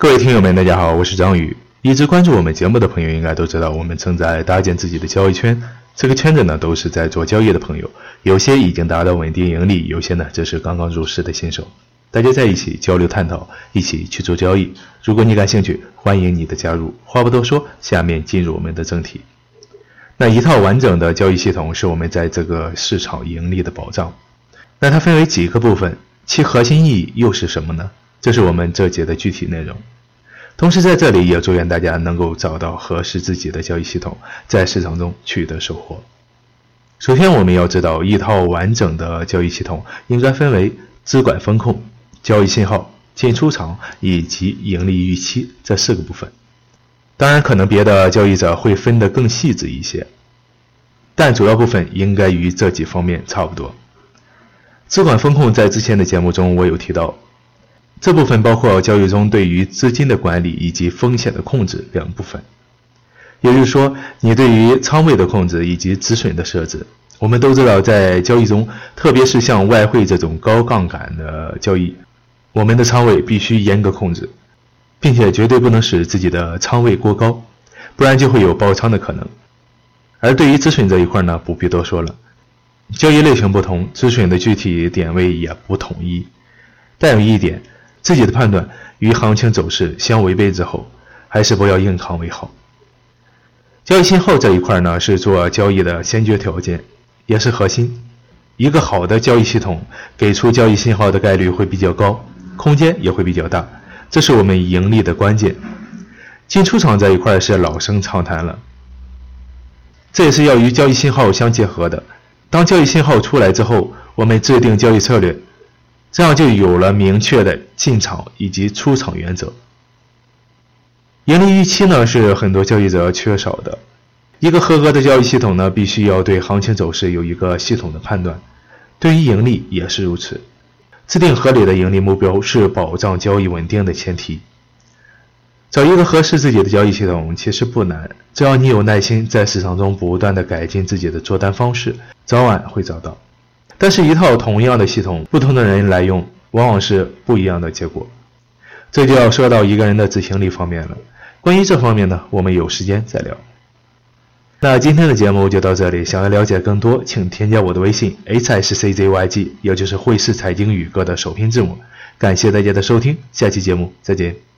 各位听友们，大家好，我是张宇。一直关注我们节目的朋友应该都知道，我们正在搭建自己的交易圈。这个圈子呢，都是在做交易的朋友，有些已经达到稳定盈利，有些呢则是刚刚入市的新手。大家在一起交流探讨，一起去做交易。如果你感兴趣，欢迎你的加入。话不多说，下面进入我们的正题。那一套完整的交易系统是我们在这个市场盈利的保障。那它分为几个部分，其核心意义又是什么呢？这是我们这节的具体内容。同时，在这里也祝愿大家能够找到合适自己的交易系统，在市场中取得收获。首先，我们要知道一套完整的交易系统应该分为资管风控、交易信号、进出场以及盈利预期这四个部分。当然，可能别的交易者会分得更细致一些，但主要部分应该与这几方面差不多。资管风控在之前的节目中我有提到。这部分包括交易中对于资金的管理以及风险的控制两部分，也就是说，你对于仓位的控制以及止损的设置。我们都知道，在交易中，特别是像外汇这种高杠杆的交易，我们的仓位必须严格控制，并且绝对不能使自己的仓位过高，不然就会有爆仓的可能。而对于止损这一块呢，不必多说了，交易类型不同，止损的具体点位也不统一。但有一点。自己的判断与行情走势相违背之后，还是不要硬扛为好。交易信号这一块呢，是做交易的先决条件，也是核心。一个好的交易系统给出交易信号的概率会比较高，空间也会比较大，这是我们盈利的关键。进出场这一块是老生常谈了，这也是要与交易信号相结合的。当交易信号出来之后，我们制定交易策略。这样就有了明确的进场以及出场原则。盈利预期呢是很多交易者缺少的。一个合格的交易系统呢，必须要对行情走势有一个系统的判断，对于盈利也是如此。制定合理的盈利目标是保障交易稳定的前提。找一个合适自己的交易系统其实不难，只要你有耐心，在市场中不断的改进自己的做单方式，早晚会找到。但是，一套同样的系统，不同的人来用，往往是不一样的结果。这就要说到一个人的执行力方面了。关于这方面呢，我们有时间再聊。那今天的节目就到这里，想要了解更多，请添加我的微信 h s c z y g，也就是汇市财经宇哥的首拼字母。感谢大家的收听，下期节目再见。